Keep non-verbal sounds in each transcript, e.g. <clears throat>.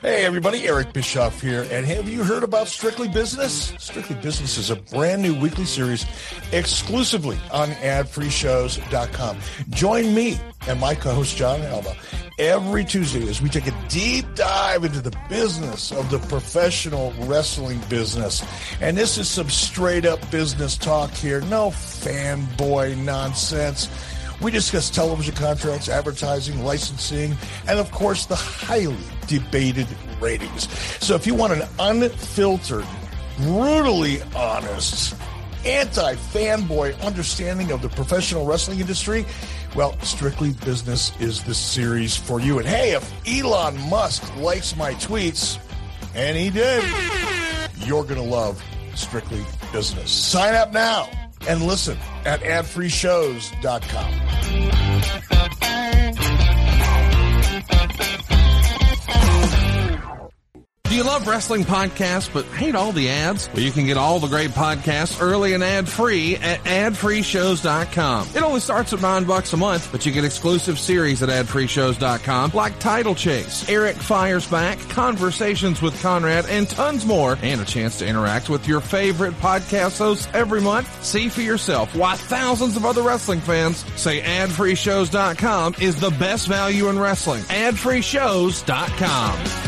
Hey, everybody, Eric Bischoff here. And have you heard about Strictly Business? Strictly Business is a brand new weekly series exclusively on adfreeshows.com. Join me and my co host, Jon Alba, every Tuesday as we take a deep dive into the business of the professional wrestling business. And this is some straight up business talk here, no fanboy nonsense. We discuss television contracts, advertising, licensing, and of course, the highly debated ratings. So if you want an unfiltered, brutally honest, anti fanboy understanding of the professional wrestling industry, well, Strictly Business is the series for you. And hey, if Elon Musk likes my tweets, and he did, you're going to love Strictly Business. Sign up now and listen at adfreeshows.com. Do you love wrestling podcasts but hate all the ads? Well, you can get all the great podcasts early and ad-free at adfreeshows.com. It only starts at nine bucks a month, but you get exclusive series at adfreeshows.com like Title Chase, Eric Fires Back, Conversations with Conrad, and tons more, and a chance to interact with your favorite podcast hosts every month. See for yourself why thousands of other wrestling fans say adfreeshows.com is the best value in wrestling. adfreeshows.com.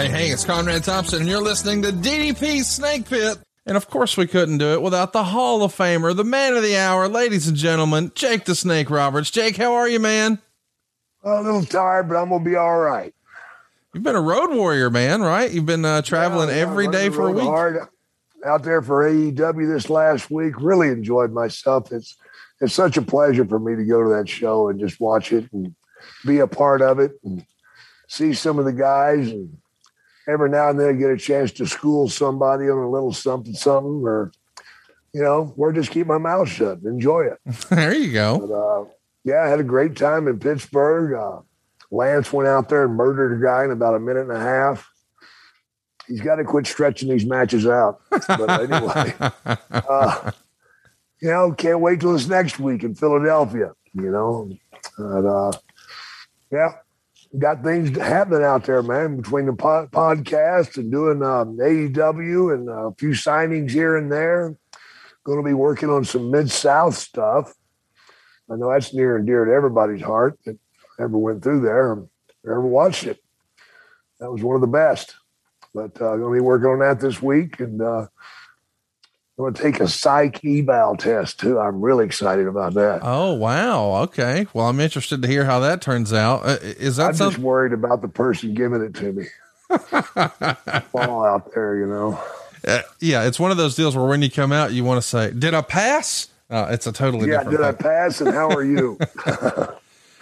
Hey, hey, it's Conrad Thompson, and you're listening to DDP Snake Pit. And of course, we couldn't do it without the Hall of Famer, the man of the hour, ladies and gentlemen, Jake the Snake Roberts. Jake, how are you, man? A little tired, but I'm gonna be all right. You've been a road warrior, man, right? You've been uh, traveling Yeah, every I'm day running for a the week. Hard. Out there for AEW this last week, really enjoyed myself. It's it's such a pleasure for me to go to that show and just watch it and be a part of it and see some of the guys and every now and then get a chance to school somebody on a little something something or you know, or just keep my mouth shut and enjoy it. <laughs> there you go. But uh, yeah, I had a great time in Pittsburgh. Uh, Lance went out there and murdered a guy in about a minute and a half. He's got to quit stretching these matches out. But anyway, <laughs> uh, you know, can't wait till this next week in Philadelphia. You know, and, uh, yeah, got things happening out there, man. Between the pod- podcast and doing um, AEW and a few signings here and there. Going to be working on some mid South stuff. I know that's near and dear to everybody's heart that ever went through there or ever watched it. That was one of the best. But uh, going to be working on that this week, and uh, I'm going to take a psych eval test too. I'm really excited about that. Oh, wow. Okay. Well, I'm interested to hear how that turns out. Uh, is that I'm just worried about the person giving it to me. <laughs> Fall out there, you know. Uh, yeah, it's one of those deals where when you come out, you want to say, Did I pass? Uh, it's a totally Yeah, different did I pass? And how are you? <laughs>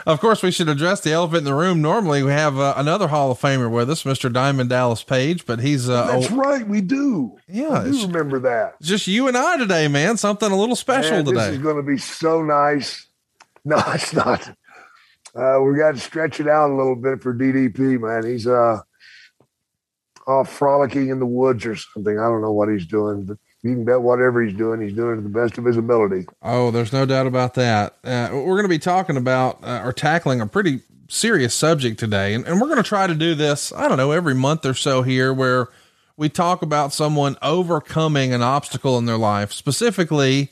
Of course, we should address the elephant in the room. Normally, we have uh, another Hall of Famer with us, Mr. Diamond Dallas Page, but he's uh, That's oh, right, we do. Yeah, I do remember that. just you and I today, man. Something a little special Man, This today. is going to be so nice. <laughs> No, it's not. Uh, we got to stretch it out a little bit for DDP, man. He's uh, off frolicking in the woods or something. I don't know what he's doing, but you can bet whatever he's doing, he's doing to the best of his ability. Oh, there's no doubt about that. Uh, we're going to be talking about uh, or tackling a pretty serious subject today, and, and we're going to try to do this. I don't know every month or so here, where we talk about someone overcoming an obstacle in their life, specifically,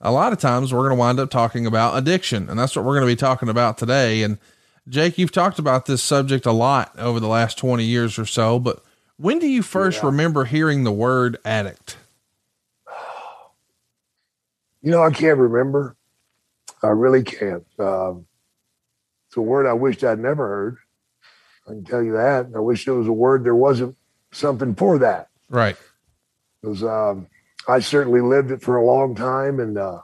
a lot of times we're going to wind up talking about addiction. And that's what we're going to be talking about today. And Jake, you've talked about this subject a lot over the last 20 years or so, but when do you first yeah. remember hearing the word addict? You know, I can't remember. I really can't. Um, it's a word I wished I'd never heard. I can tell you that. I wish there was a word there wasn't something for that. Right. Because um, I certainly lived it for a long time, and uh,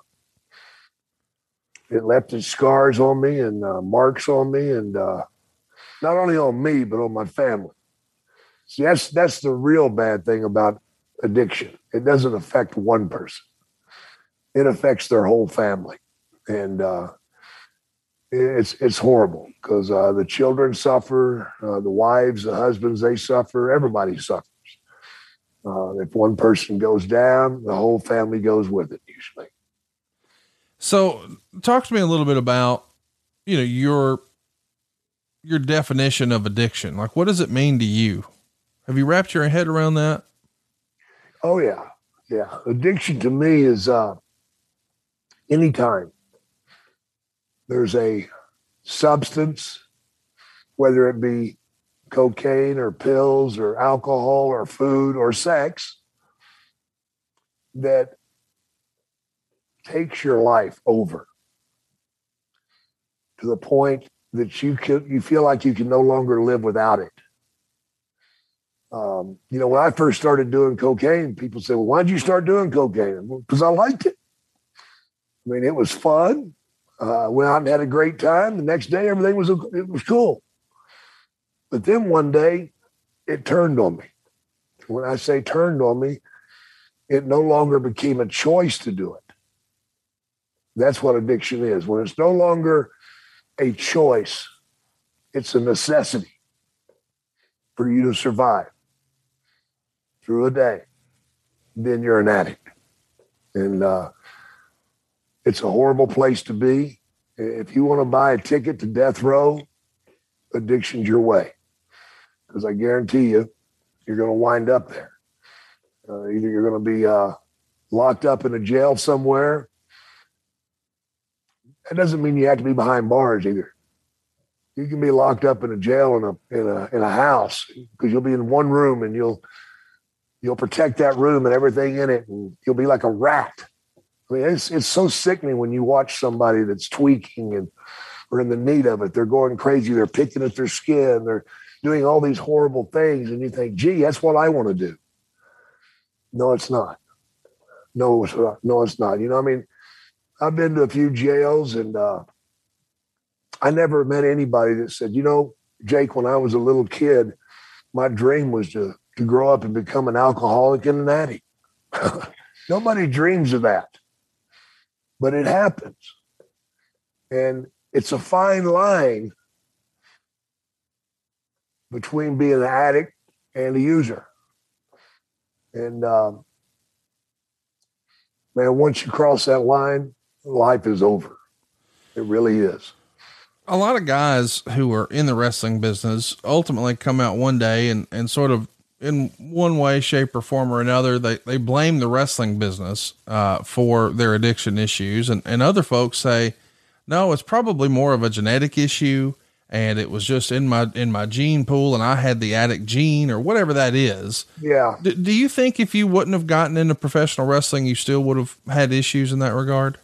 it left its scars on me and uh, marks on me, and uh, not only on me but on my family. See, that's that's the real bad thing about addiction. It doesn't affect one person; it affects their whole family, and uh, it's it's horrible because uh, the children suffer, uh, the wives, the husbands, they suffer. Everybody suffers. Uh, if one person goes down, the whole family goes with it usually. So, talk to me a little bit about you know your your definition of addiction. Like, what does it mean to you? Have you wrapped your head around that? Oh yeah, yeah. Addiction to me is uh, anytime there's a substance, whether it be cocaine or pills or alcohol or food or sex, that takes your life over to the point that you can you feel like you can no longer live without it. Um, you know, when I first started doing cocaine, people say, "Well, why did you start doing cocaine?" Because I liked it. I mean, it was fun. Uh, went out and had a great time. The next day, everything was it was cool. But then one day, it turned on me. When I say turned on me, it no longer became a choice to do it. That's what addiction is. When it's no longer a choice, it's a necessity for you to survive through a day. Then you're an addict. And uh, it's a horrible place to be. If you want to buy a ticket to death row, addiction's your way. Because I guarantee you, you're going to wind up there. Uh, either you're going to be uh, locked up in a jail somewhere. That doesn't mean you have to be behind bars either. You can be locked up in a jail in a in a in a house because you'll be in one room and you'll you'll protect that room and everything in it, and you'll be like a rat I mean, it's it's so sickening when you watch somebody that's tweaking and or in the need of it. They're going crazy. They're picking at their skin. They're doing all these horrible things, and you think, "Gee, that's what I want to do." No, it's not. No, it's not. No, it's not. You know, I mean, I've been to a few jails, and uh, I never met anybody that said, "You know, Jake, when I was a little kid, my dream was to to grow up and become an alcoholic and an addict." <laughs> Nobody dreams of that but it happens. And it's a fine line between being an addict and a user. And um, man, once you cross that line, life is over. It really is. A lot of guys who are in the wrestling business ultimately come out one day and, and sort of in one way, shape, or form or another, they, they blame the wrestling business uh, for their addiction issues. And, and other folks say, no, it's probably more of a genetic issue. And it was just in my, in my gene pool and I had the addict gene or whatever that is. Yeah. D- do you think if you wouldn't have gotten into professional wrestling, you still would have had issues in that regard?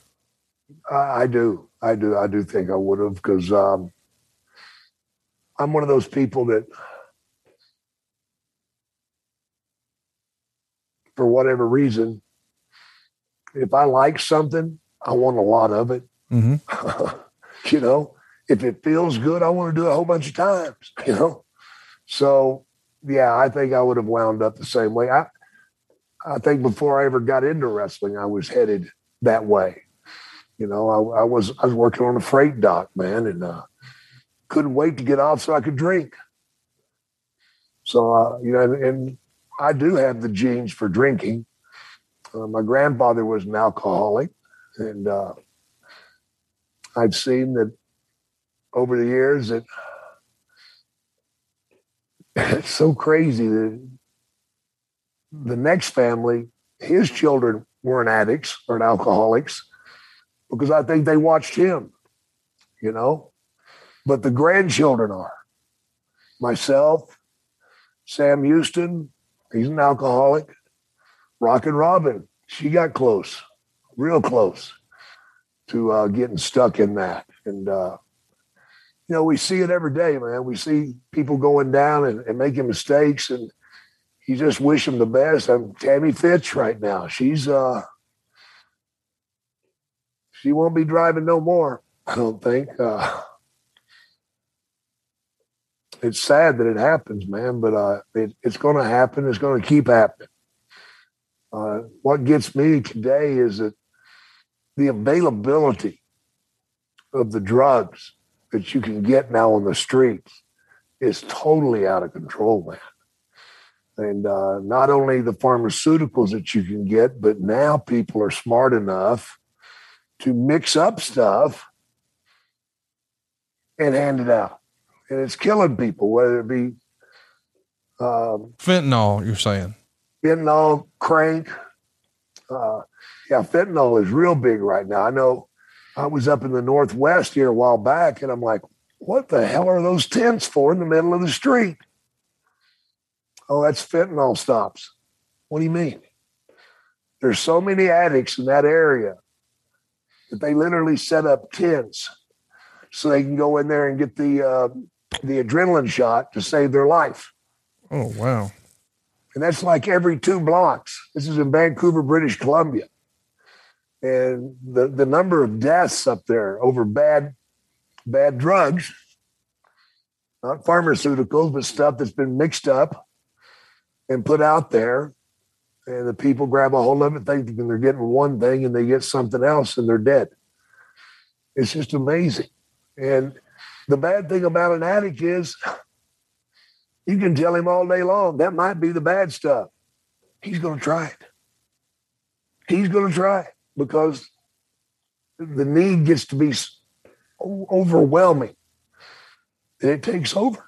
I, I do. I do. I do think I would have because um, I'm one of those people that for whatever reason, if I like something, I want a lot of it. Mm-hmm. <laughs> you know, if it feels good, I want to do it a whole bunch of times, <laughs> you know? So, yeah, I think I would have wound up the same way. I, I think before I ever got into wrestling, I was headed that way. You know, I, I was I was working on a freight dock, man, and uh, couldn't wait to get off so I could drink. So, uh, you know, and, and I do have the genes for drinking. Uh, my grandfather was an alcoholic, and uh, I've seen that over the years that <laughs> it's so crazy that the next family, his children weren't addicts or alcoholics because I think they watched him, you know. But the grandchildren are. Myself, Sam Houston, he's an alcoholic. Rockin' Robin, she got close, real close to uh, getting stuck in that. And, uh, you know, we see it every day, man. We see people going down and, and making mistakes, and you just wish them the best. I'm Tammy Sytch right now. She's, uh, she won't be driving no more, I don't think. Uh, it's sad that it happens, man, but uh, it, it's going to happen. It's going to keep happening. Uh, what gets me today is that the availability of the drugs that you can get now on the streets is totally out of control, man. And uh, not only the pharmaceuticals that you can get, but now people are smart enough to mix up stuff and hand it out. And it's killing people, whether it be um, fentanyl, you're saying fentanyl, crank. Uh, yeah, fentanyl is real big right now. I know I was up in the Northwest here a while back, and I'm like, what the hell are those tents for in the middle of the street? Oh, that's fentanyl stops. What do you mean? There's so many addicts in that area that they literally set up tents so they can go in there and get the uh, the adrenaline shot to save their life. Oh wow! And that's like every two blocks. This is in Vancouver, British Columbia, and the the number of deaths up there over bad bad drugs, not pharmaceuticals, but stuff that's been mixed up and put out there. And the people grab a hold of it thinking they're getting one thing and they get something else and they're dead. It's just amazing. And the bad thing about an addict is you can tell him all day long that might be the bad stuff. He's going to try it. He's going to try it because the need gets to be overwhelming and it takes over.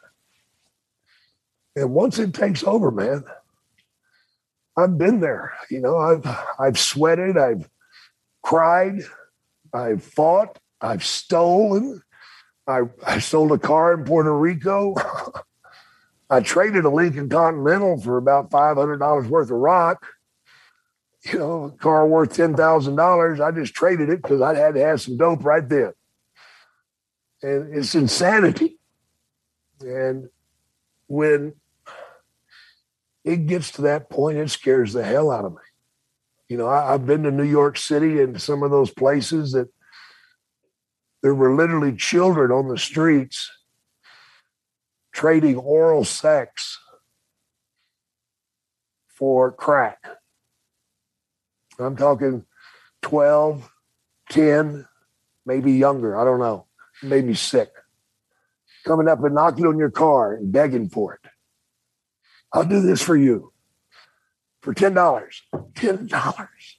And once it takes over, man, I've been there. You know, I've I've sweated, I've cried, I've fought, I've stolen. I, I sold a car in Puerto Rico. I traded a Lincoln Continental for about $500 worth of rock. You know, a car worth $10,000. I just traded it because I had to have some dope right then and it's insanity. And when it gets to that point, it scares the hell out of me. You know, I, have been to New York City and some of those places that there were literally children on the streets trading oral sex for crack. I'm talking 12, 10, maybe younger. I don't know made me sick. Coming up and knocking on your car and begging for it. I'll do this for you for $10. $10.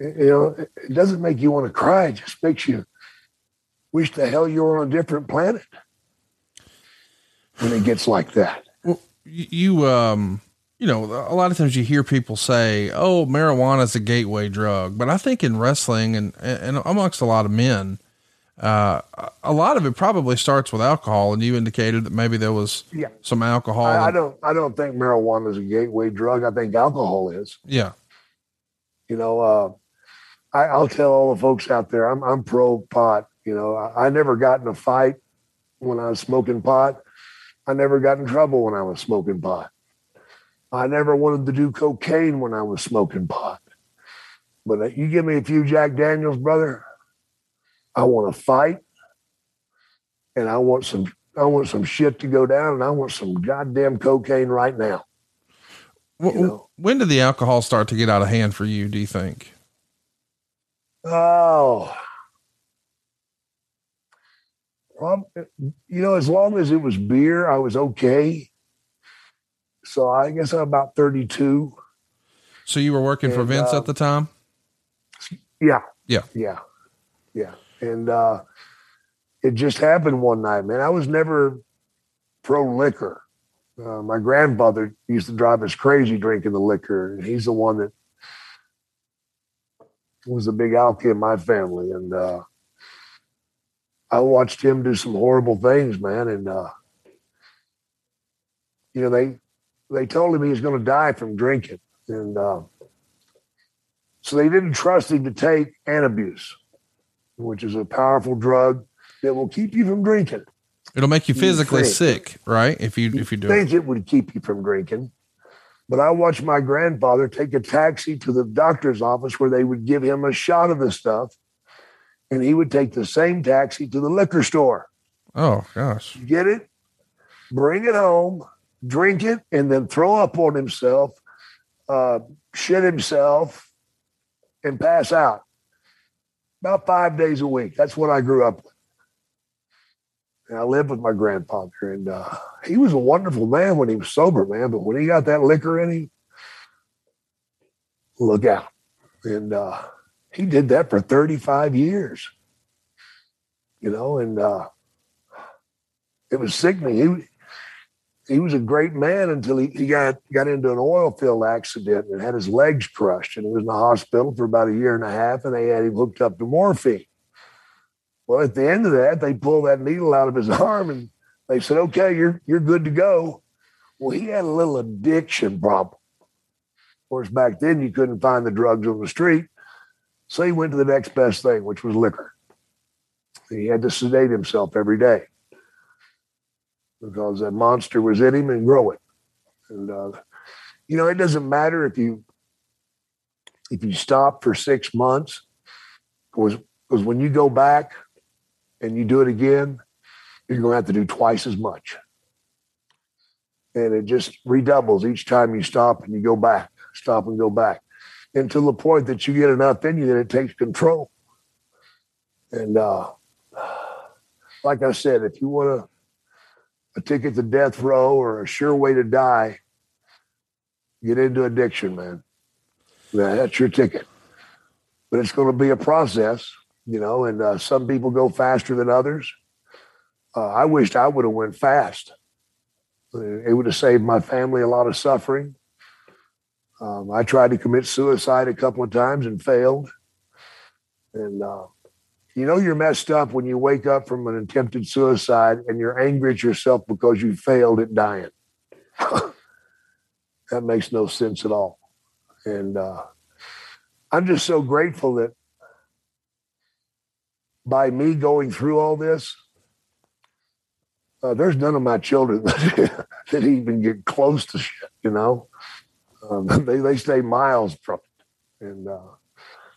You know, it doesn't make you want to cry. It just makes you wish the hell you were on a different planet when it gets like that. Well, you, um, you know, a lot of times you hear people say, "Oh, marijuana is a gateway drug," but I think in wrestling and and amongst a lot of men, uh, a lot of it probably starts with alcohol. And you indicated that maybe there was yeah. some alcohol. I, I don't. I don't think marijuana is a gateway drug. I think alcohol is. Yeah. You know, uh, I, will tell all the folks out there, I'm I'm pro pot. You know, I, I never got in a fight when I was smoking pot. I never got in trouble when I was smoking pot. I never wanted to do cocaine when I was smoking pot. But uh, you give me a few Jack Daniels, brother, I want to fight, and I want some. I want some shit to go down, and I want some goddamn cocaine right now. Well, you know? When did the alcohol start to get out of hand for you? Do you think? Oh, um, you know, as long as it was beer, I was okay. So I guess I'm about 32. So you were working and, for Vince uh, at the time? Yeah. Yeah. Yeah. Yeah. And uh, it just happened one night, man. I was never pro liquor. Uh, my grandfather used to drive us crazy drinking the liquor, and he's the one that was a big alky in my family. And uh, I watched him do some horrible things, man. And uh, you know, they they told him he was going to die from drinking, and uh, so they didn't trust him to take Antabuse, which is a powerful drug that will keep you from drinking. It'll make you physically sick, right? If you if you do think it. it would keep you from drinking. But I watched my grandfather take a taxi to the doctor's office where they would give him a shot of the stuff, and he would take the same taxi to the liquor store. Oh gosh! Get it? Bring it home, drink it, and then throw up on himself, uh, shit himself, and pass out. About five days a week. That's what I grew up with. And I lived with my grandfather, and uh, he was a wonderful man when he was sober, man. But when he got that liquor in him, look out. And uh, he did that for 35 years, you know, and uh, it was sickening. He, he was a great man until he, he got got into an oil field accident and had his legs crushed and he was in the hospital for about a year and a half and they had him hooked up to morphine. Well, at the end of that, they pulled that needle out of his arm and they said, "Okay, you're you're good to go." Well, he had a little addiction problem. Of course, back then you couldn't find the drugs on the street, so he went to the next best thing, which was liquor. He had to sedate himself every day because that monster was in him and growing. And uh, you know, it doesn't matter if you if you stop for six months, because because when you go back and you do it again, you're going to have to do twice as much. And it just redoubles each time you stop and you go back, stop and go back, until the point that you get enough in you that it takes control. And uh, like I said, if you want to a ticket to death row or a sure way to die, get into addiction, man. That's your ticket. But it's going to be a process, you know, and uh, some people go faster than others. Uh, I wished I would have went fast. It would have saved my family a lot of suffering. Um, I tried to commit suicide a couple of times and failed. And uh, you know you're messed up when you wake up from an attempted suicide and you're angry at yourself because you failed at dying. <laughs> that makes no sense at all. And uh, I'm just so grateful that by me going through all this, uh, there's none of my children <laughs> that, that even get close to shit, you know. Um, <laughs> they, they stay miles from it. And uh,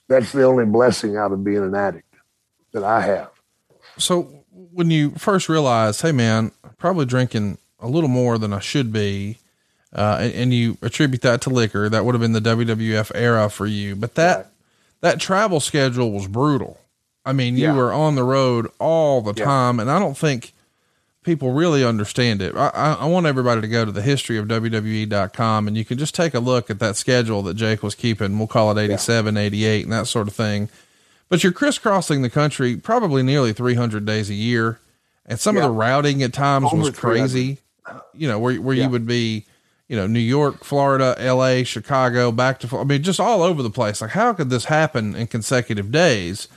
that's the only blessing out of being an addict that I have. So when you first realized, hey man, probably drinking a little more than I should be, uh, and, and, you attribute that to liquor, that would have been the WWF era for you. But that right. that travel schedule was brutal. I mean, you yeah. were on the road all the yeah. time, and I don't think people really understand it. I, I, I, want everybody to go to the history of WWE.com and you can just take a look at that schedule that Jake was keeping. We'll call it 87, yeah. 88, and that sort of thing. But you're crisscrossing the country probably nearly 300 days a year. And some yeah. of the routing at times Over was crazy, you know, where, where you would be, you know, New York, Florida, LA, Chicago, back to, I mean, just all over the place. Like, how could this happen in consecutive days?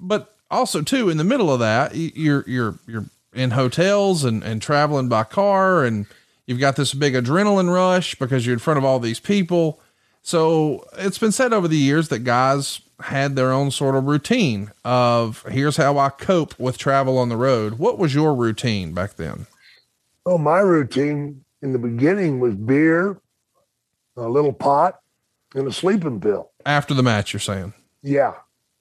But also too, in the middle of that, you're, you're, you're in hotels and, and traveling by car and you've got this big adrenaline rush because you're in front of all these people. So it's been said over the years that guys had their own sort of routine of here's how I cope with travel on the road. What was your routine back then? Oh, my routine in the beginning was beer, a little pot, and a sleeping pill. After the match, you're saying? Yeah.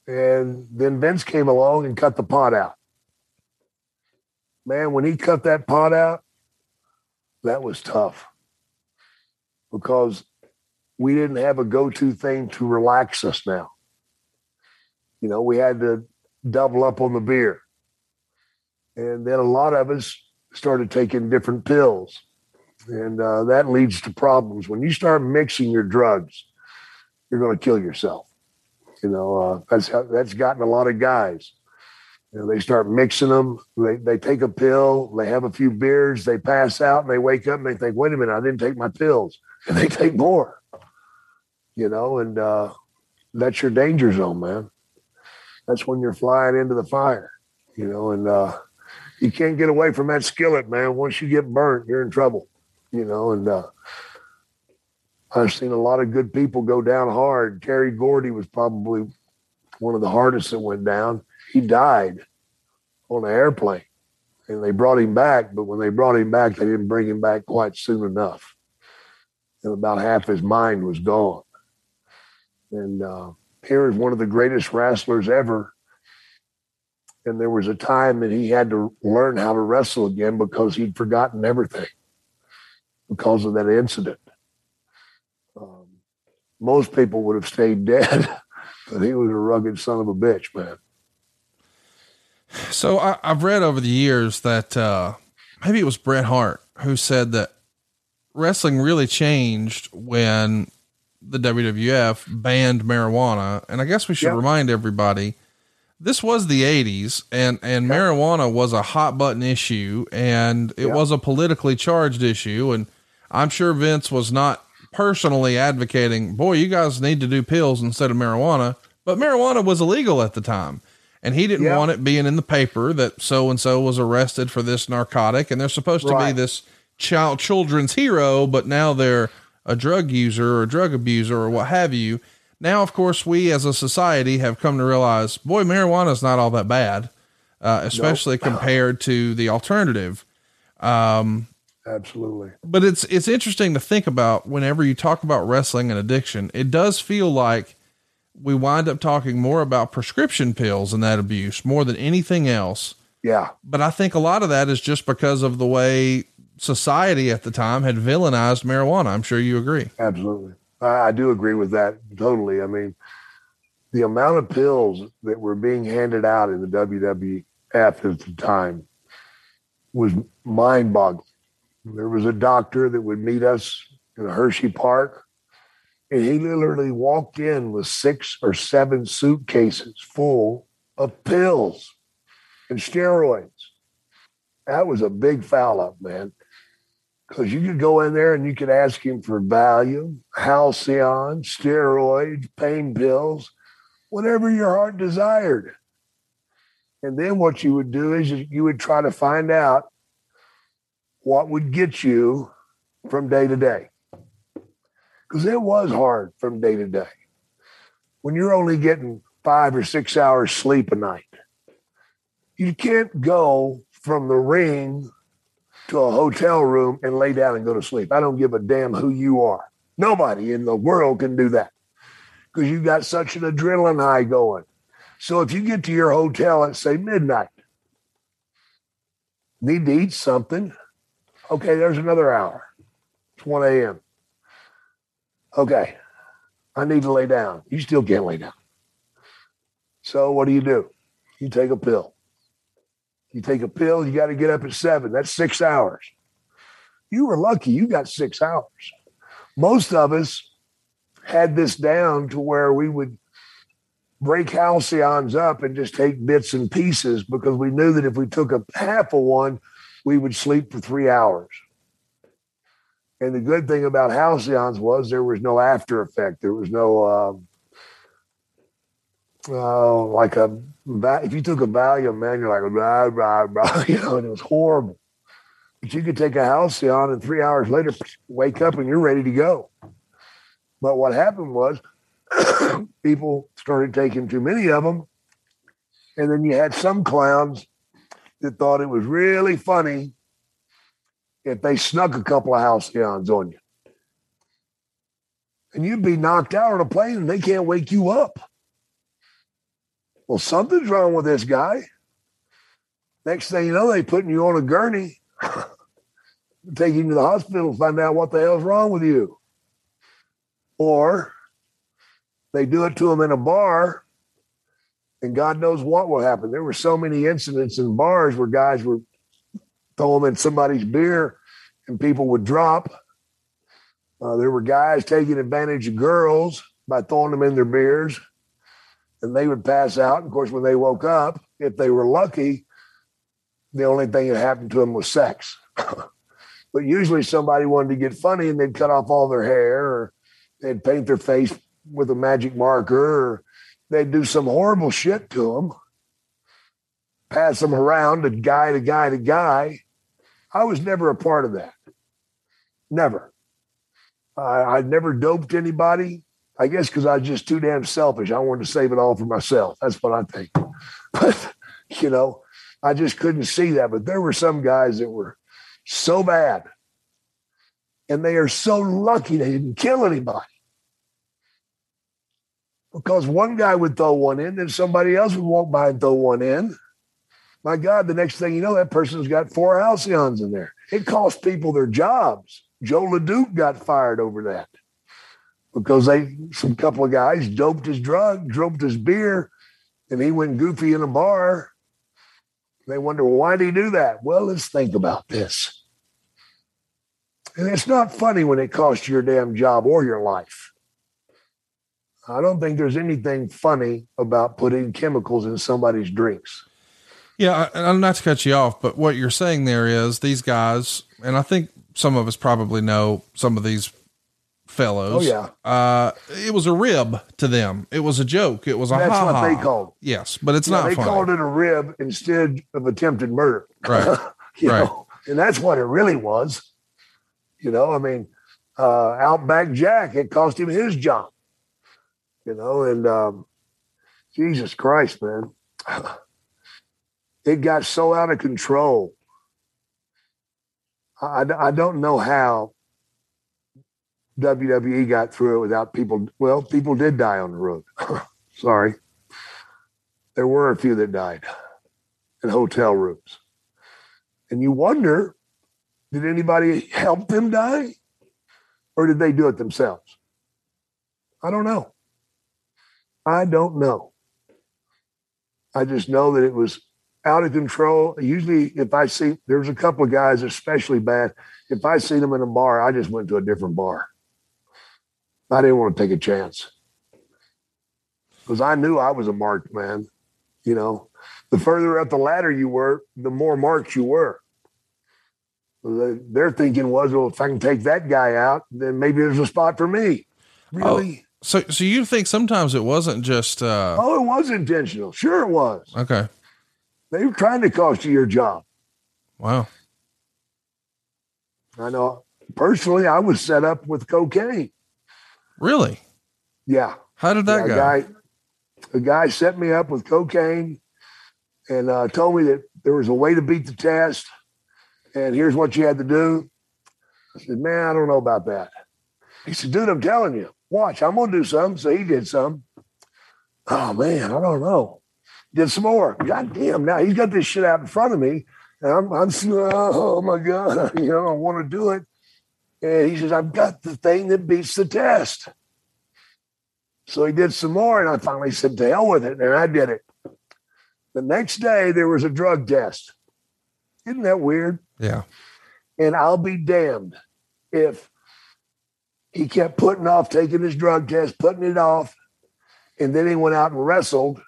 And then Vince came along and cut the pot out. Man, when he cut that pot out, that was tough because we didn't have a go to thing to relax us now. You know, we had to double up on the beer. And then a lot of us started taking different pills. And uh, that leads to problems. When you start mixing your drugs, you're going to kill yourself. You know, uh, that's that's gotten a lot of guys. You know, they start mixing them. They, they take a pill, they have a few beers, they pass out, and they wake up and they think, wait a minute, I didn't take my pills. And they <laughs> take more, you know, and uh, that's your danger zone, man. That's when you're flying into the fire, you know, and uh, you can't get away from that skillet, man. Once you get burnt, you're in trouble, you know, and uh, I've seen a lot of good people go down hard. Terry Gordy was probably one of the hardest that went down. He died on an airplane and they brought him back. But when they brought him back, they didn't bring him back quite soon enough. And about half his mind was gone. And uh, here is one of the greatest wrestlers ever. And there was a time that he had to learn how to wrestle again because he'd forgotten everything because of that incident. Most people would have stayed dead, <laughs> but he was a rugged son of a bitch, man. So I, have read over the years that uh, maybe it was Bret Hart who said that wrestling really changed when the WWF banned marijuana. And I guess we should remind everybody this was the 80s and and marijuana was a hot button issue and it was a politically charged issue and I'm sure Vince was not personally advocating, boy, you guys need to do pills instead of marijuana, but marijuana was illegal at the time. And he didn't want it being in the paper that so and so was arrested for this narcotic and they're supposed right. to be this child children's hero, but now they're a drug user or drug abuser or what have you. Now, of course, we as a society have come to realize, boy, marijuana is not all that bad, uh, especially nope. compared to the alternative. Um, Absolutely. But it's it's interesting to think about whenever you talk about wrestling and addiction. It does feel like we wind up talking more about prescription pills and that abuse more than anything else. Yeah. But I think a lot of that is just because of the way society at the time had villainized marijuana. I'm sure you agree. Absolutely. I, I do agree with that totally. I mean, the amount of pills that were being handed out in the WWF at the time was mind boggling. There was a doctor that would meet us in Hershey Park, and he literally walked in with six or seven suitcases full of pills and steroids. That was a big foul up, man. Because you could go in there and you could ask him for Valium, Halcion, steroids, pain pills, whatever your heart desired. And then what you would do is you would try to find out what would get you from day to day. Because it was hard from day to day. When you're only getting five or six hours sleep a night, you can't go from the ring to a hotel room and lay down and go to sleep. I don't give a damn who you are. Nobody in the world can do that because you've got such an adrenaline high going. So if you get to your hotel at say midnight, need to eat something, Okay, there's another hour. It's 1 a.m. Okay, I need to lay down. You still can't lay down. So what do you do? You take a pill. You take a pill, you got to get up at seven. That's six hours. You were lucky, you got six hours. Most of us had this down to where we would break Halcions up and just take bits and pieces because we knew that if we took a half of one, we would sleep for three hours. And the good thing about Halcions was there was no after effect. There was no, um, uh, like a, if you took a Valium, man, you're like, blah, <laughs> blah, blah, you know, and it was horrible. But you could take a Halcion and three hours later, wake up and you're ready to go. But what happened was <coughs> people started taking too many of them. And then you had some clowns that thought it was really funny if they snuck a couple of house Halcions on you. And you'd be knocked out on a plane and they can't wake you up. Well, something's wrong with this guy. Next thing you know, they putting you on a gurney, <laughs> take you to the hospital, find out what the hell's wrong with you. Or they do it to them in a bar and God knows what will happen. There were so many incidents in bars where guys were throwing in somebody's beer and people would drop. Uh, there were guys taking advantage of girls by throwing them in their beers. and they would pass out. Of course, when they woke up, if they were lucky, the only thing that happened to them was sex. <laughs> but usually somebody wanted to get funny and they'd cut off all their hair or they'd paint their face with a magic marker or they'd do some horrible shit to them, pass them around to guy to guy to guy. I was never a part of that. Never. I, I never doped anybody. I guess because I was just too damn selfish. I wanted to save it all for myself. That's what I think. <laughs> But, you know, I just couldn't see that. But there were some guys that were so bad. And they are so lucky they didn't kill anybody. Because one guy would throw one in, then somebody else would walk by and throw one in. My God, the next thing you know, that person's got four Halcions in there. It cost people their jobs. Joe LeDuc got fired over that because they some couple of guys doped his drug, doped his beer, and he went goofy in a bar. They wonder, well, why did he do that? Well, let's think about this. And it's not funny when it costs you your damn job or your life. I don't think there's anything funny about putting chemicals in somebody's drinks. Yeah, I'm not to cut you off, but what you're saying there is these guys, and I think some of us probably know some of these fellows. Oh yeah. Uh, it was a rib to them. It was a joke. It was a That's ha what they called. Yes, but it's Yeah, not they funny. called it a rib instead of attempted murder. Right. <laughs> you Right. know, and that's what it really was. You know, I mean, uh, Outback Jack, it cost him his job. You know, and um, Jesus Christ, man, it got so out of control. I, I don't know how WWE got through it without people. Well, people did die on the road. <laughs> Sorry. There were a few that died in hotel rooms. And you wonder did anybody help them die? Or did they do it themselves? I don't know. I don't know. I just know that it was out of control. Usually, if I see there's a couple of guys especially bad, if I see them in a bar, I just went to a different bar. I didn't want to take a chance because I knew I was a marked man. You know, the further up the ladder you were, the more marked you were. The- Their thinking was, well, if I can take that guy out, then maybe there's a spot for me. Oh, really? So, so you think sometimes it wasn't just, uh, Oh, it was intentional. Sure, it was. okay. They were trying to cost you your job. Wow. I know. Personally, I was set up with cocaine. Really? Yeah. How did that Yeah, go? a guy, a guy set me up with cocaine and uh, told me that there was a way to beat the test, and here's what you had to do. I said, "Man, I don't know about that." He said, "Dude, I'm telling you, watch. I'm gonna do some." So he did some. Oh man, I don't know. Did some more. God damn! Now he's got this shit out in front of me, and I'm, I'm oh, oh my god, <laughs> you know, I want to do it. And he says, "I've got the thing that beats the test." So he did some more, and I finally said, to hell with it. And I did it. The next day, there was a drug test. Isn't that weird? yeah. And I'll be damned if he kept putting off taking his drug test, putting it off. And then he went out and wrestled,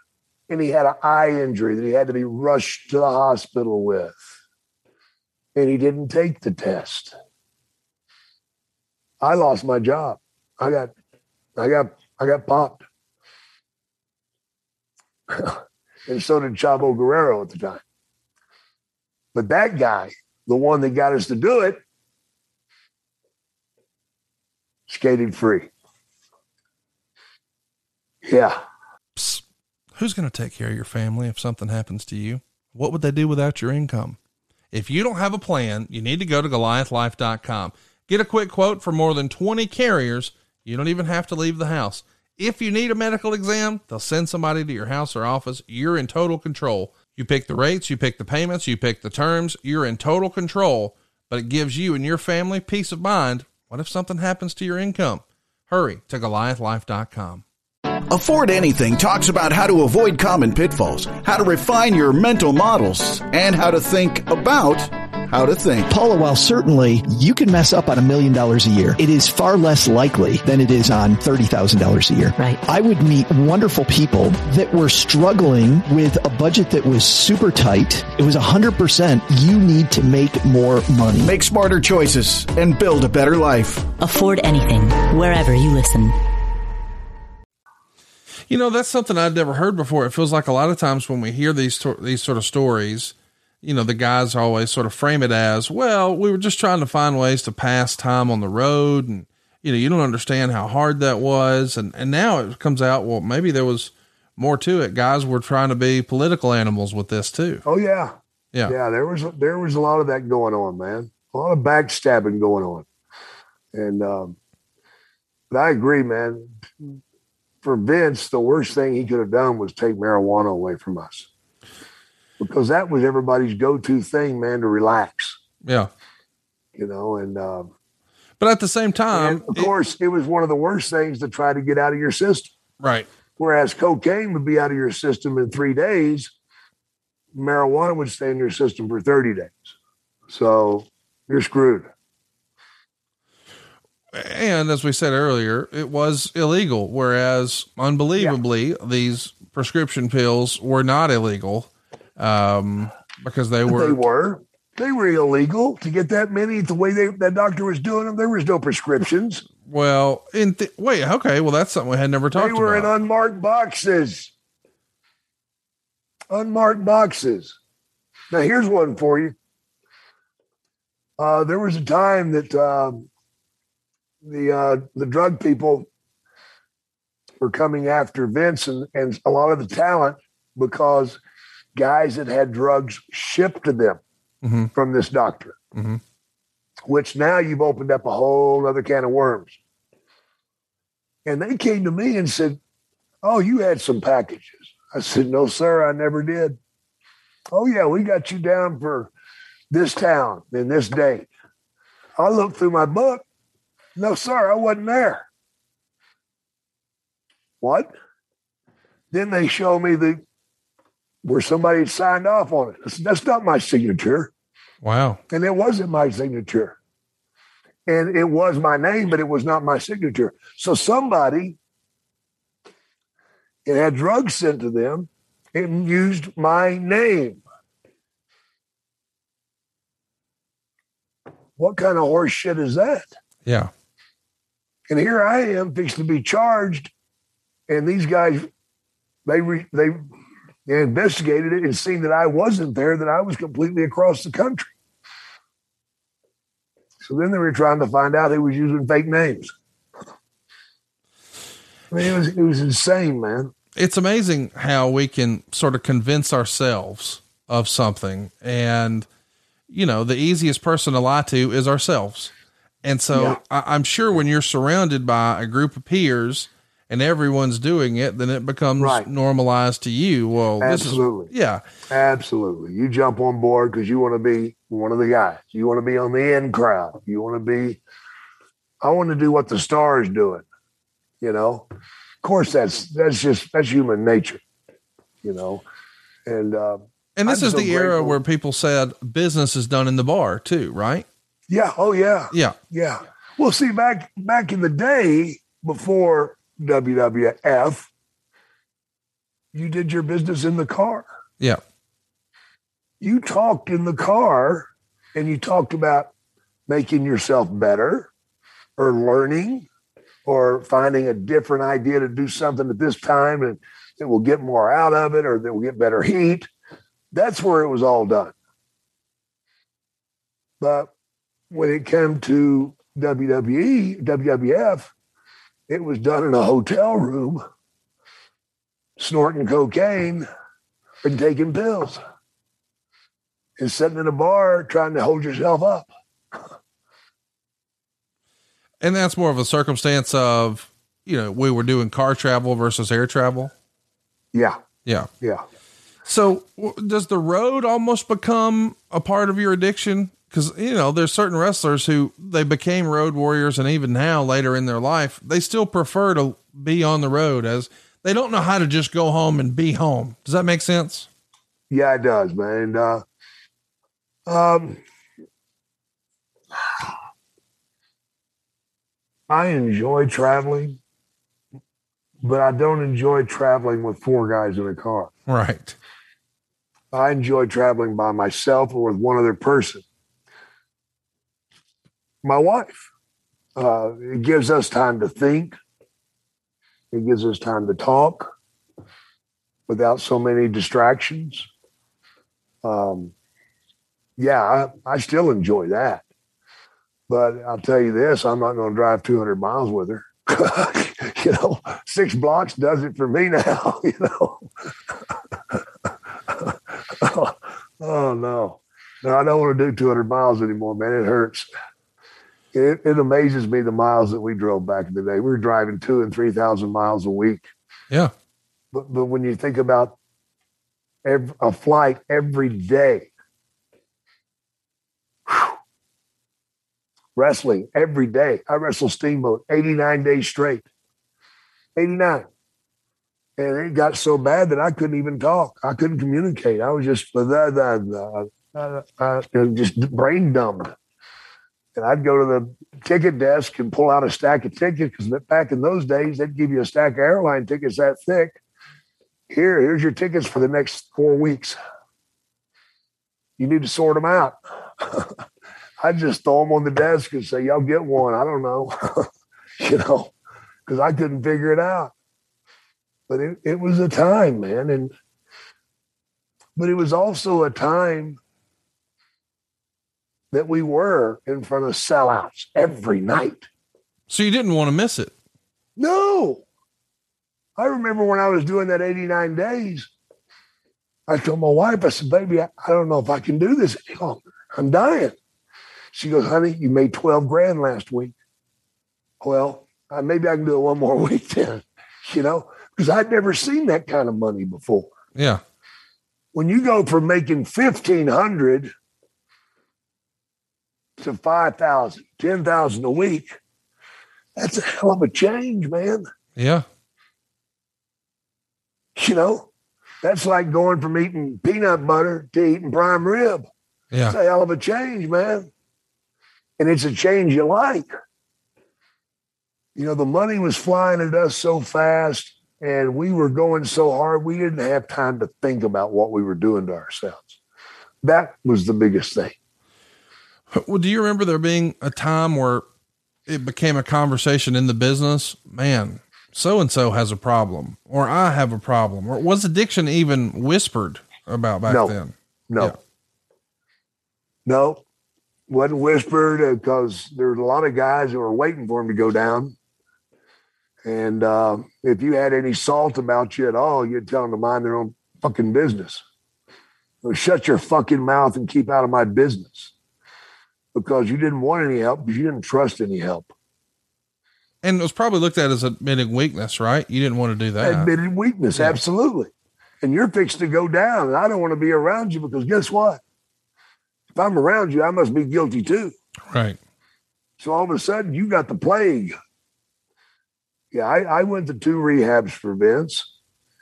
and he had an eye injury that he had to be rushed to the hospital with. And he didn't take the test. I lost my job. I got, I got, I got popped. <laughs> and so did Chavo Guerrero at the time. But that guy, the one that got us to do it, skated free. Yeah. Psst. Who's going to take care of your family if something happens to you? What would they do without your income? If you don't have a plan, you need to go to goliathlife.com. Get a quick quote for more than 20 carriers. You don't even have to leave the house. If you need a medical exam, they'll send somebody to your house or office. You're in total control. You pick the rates, you pick the payments, you pick the terms. You're in total control, but it gives you and your family peace of mind. What if something happens to your income? Hurry to goliathlife.com. Afford Anything talks about how to avoid common pitfalls, how to refine your mental models, and how to think about how to think. Paula, while certainly you can mess up on a million dollars a year, it is far less likely than it is on $30,000 a year. Right. I would meet wonderful people that were struggling with a budget that was super tight. It was 100% you need to make more money. Make smarter choices and build a better life. Afford anything, wherever you listen. You know, that's something I'd never heard before. It feels like a lot of times when we hear these these sort of stories, you know, the guys always sort of frame it as, well, we were just trying to find ways to pass time on the road and you know, you don't understand how hard that was and and now it comes out, well, maybe there was more to it. Guys were trying to be political animals with this too. Oh yeah, Yeah. yeah. There was there was a lot of that going on, man. A lot of backstabbing going on, and um, but I agree, man. For Vince, the worst thing he could have done was take marijuana away from us, because that was everybody's go-to thing, man, to relax, Yeah. you know. And, um, But at the same time, of it- course, it was one of the worst things to try to get out of your system. right. Whereas cocaine would be out of your system in three days, marijuana would stay in your system for 30 days. So you're screwed. And as we said earlier, it was illegal, whereas unbelievably, these prescription pills were not illegal um, because they were. they were. They were illegal to get that many the way they, that doctor was doing them. There was no prescriptions. Well, in th- wait, okay, well that's something we had never talked. About. They were about. in unmarked boxes. Unmarked boxes. Now here's one for you. Uh, there was a time that um, the uh, the drug people were coming after Vince and, and a lot of the talent because guys that had drugs shipped to them Mhm. from this doctor, Mhm. which now you've opened up a whole other can of worms. And they came to me and said, Oh, you had some packages. I said, No, sir, I never did. Oh, yeah, we got you down for this town and this date. I looked through my book. No, sir, I wasn't there. What? Then they show me the where somebody had signed off on it. Said, That's not my signature. wow. And it wasn't my signature. And it was my name, but it was not my signature. So somebody it had drugs sent to them and used my name. What kind of horse shit is that? Yeah. And here I am fixed to be charged. And these guys, they re, they investigated it and seen that I wasn't there, that I was completely across the country. So then they were trying to find out who was using fake names. I mean, it was it was insane, man. It's amazing how we can sort of convince ourselves of something. And, you know, the easiest person to lie to is ourselves. And so Yeah. I, I'm sure when you're surrounded by a group of peers and everyone's doing it, then it becomes Right. normalized to you. Well, Absolutely. this is, yeah. Absolutely. You jump on board because you want to be one of the guys. You want to be on the in crowd. You want to be, I want to do what the star is doing, you know? Of course, that's, that's just, that's human nature, you know? And, uh, And this I'm is so the era where people said business is done in the bar too, right? yeah, oh, yeah. Yeah. Yeah. Well, see, back back in the day before WWF, you did your business in the car. Yeah. You talked in the car and you talked about making yourself better or learning or finding a different idea to do something at this time and that will get more out of it or that will get better heat. That's where it was all done. But when it came to WWE, WWF, it was done in a hotel room, snorting cocaine and taking pills and sitting in a bar trying to hold yourself up. And that's more of a circumstance of, you know, we were doing car travel versus air travel. Yeah, Yeah. yeah. So w- does the road almost become a part of your addiction? Cause you know, there's certain wrestlers who they became road warriors. And even now later in their life, they still prefer to be on the road as they don't know how to just go home and be home. Does that make sense? Yeah, it does, man. And, uh, um, I enjoy traveling, but I don't enjoy traveling with four guys in a car. Right. I enjoy traveling by myself or with one other person. My wife. Uh, it gives us time to think. It gives us time to talk without so many distractions. Um, yeah, I, I still enjoy that. But I'll tell you this I'm not going to drive 200 miles with her. <laughs> you know, six blocks does it for me now, <laughs> you know. oh, <laughs> oh, no. No, I don't want to do 200 miles anymore, man. It hurts. It, it amazes me the miles that we drove back in the day. We were driving two and 3,000 miles a week. Yeah. But, but when you think about every, a flight every day, whew, wrestling every day. I wrestled Steamboat 89 days straight. 89. And it got so bad that I couldn't even talk. I couldn't communicate. I was just uh, uh, just brain dumbed. And I'd go to the ticket desk and pull out a stack of tickets because back in those days, they'd give you a stack of airline tickets that thick. Here, here's your tickets for the next four weeks. You need to sort them out. <laughs> I'd just throw them on the desk and say, "Y'all get one." I don't know, <laughs> you know, because I couldn't figure it out. But it, it was a time, man, and but it was also a time that we were in front of sellouts every night. So you didn't want to miss it. No, I remember when I was doing that 89 days. I told my wife, I said, baby, I, I don't know if I can do this any longer. I'm dying. She goes, honey, you made 12 grand last week. Well, uh, maybe I can do it one more <laughs> week then, you know, because I'd never seen that kind of money before. Yeah. When you go from making 1500 to 5,000, 10,000 a week, that's a hell of a change, man. Yeah. You know, that's like going from eating peanut butter to eating prime rib. Yeah. It's a hell of a change, man. And it's a change you like. You know, the money was flying at us so fast and we were going so hard, we didn't have time to think about what we were doing to ourselves. That was the biggest thing. Well, do you remember there being a time where it became a conversation in the business? Man, so and so has a problem, or I have a problem, or was addiction even whispered about back No. then? No. Yeah. No, wasn't whispered because there was a lot of guys that were waiting for him to go down. And uh, if you had any salt about you at all, you'd tell them to mind their own fucking business. Or shut your fucking mouth and keep out of my business because you didn't want any help because you didn't trust any help. And it was probably looked at as admitting weakness, right? You didn't want to do that. Admitted weakness, absolutely. And you're fixed to go down, and I don't want to be around you because guess what? If I'm around you, I must be guilty too. right. So all of a sudden, you got the plague. Yeah, I, I went to two rehabs for Vince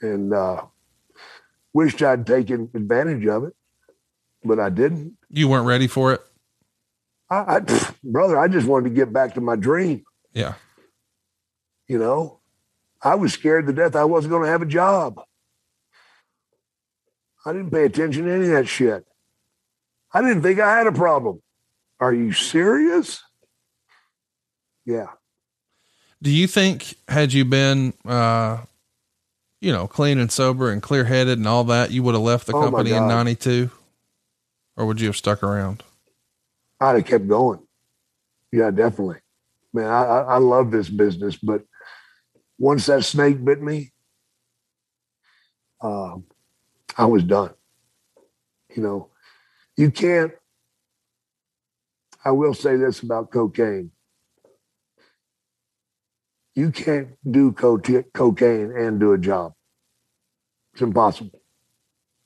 and uh, wished I'd taken advantage of it, but I didn't. You weren't ready for it. I, I pff, <sniffs> brother, I just wanted to get back to my dream. Yeah. You know, I was scared to death I wasn't going to have a job. I didn't pay attention to any of that shit. I didn't think I had a problem. Are you serious? Yeah. Do you think had you been, uh, you know, clean and sober and clear headed and all that, you would have left the Oh, company in 92 or would you have stuck around? I'd have kept going. Yeah, definitely. Man, I, I, love this business, but once that snake bit me, um, I was done. You know, you can't. I will say this about cocaine. You can't do co- cocaine and do a job. It's impossible.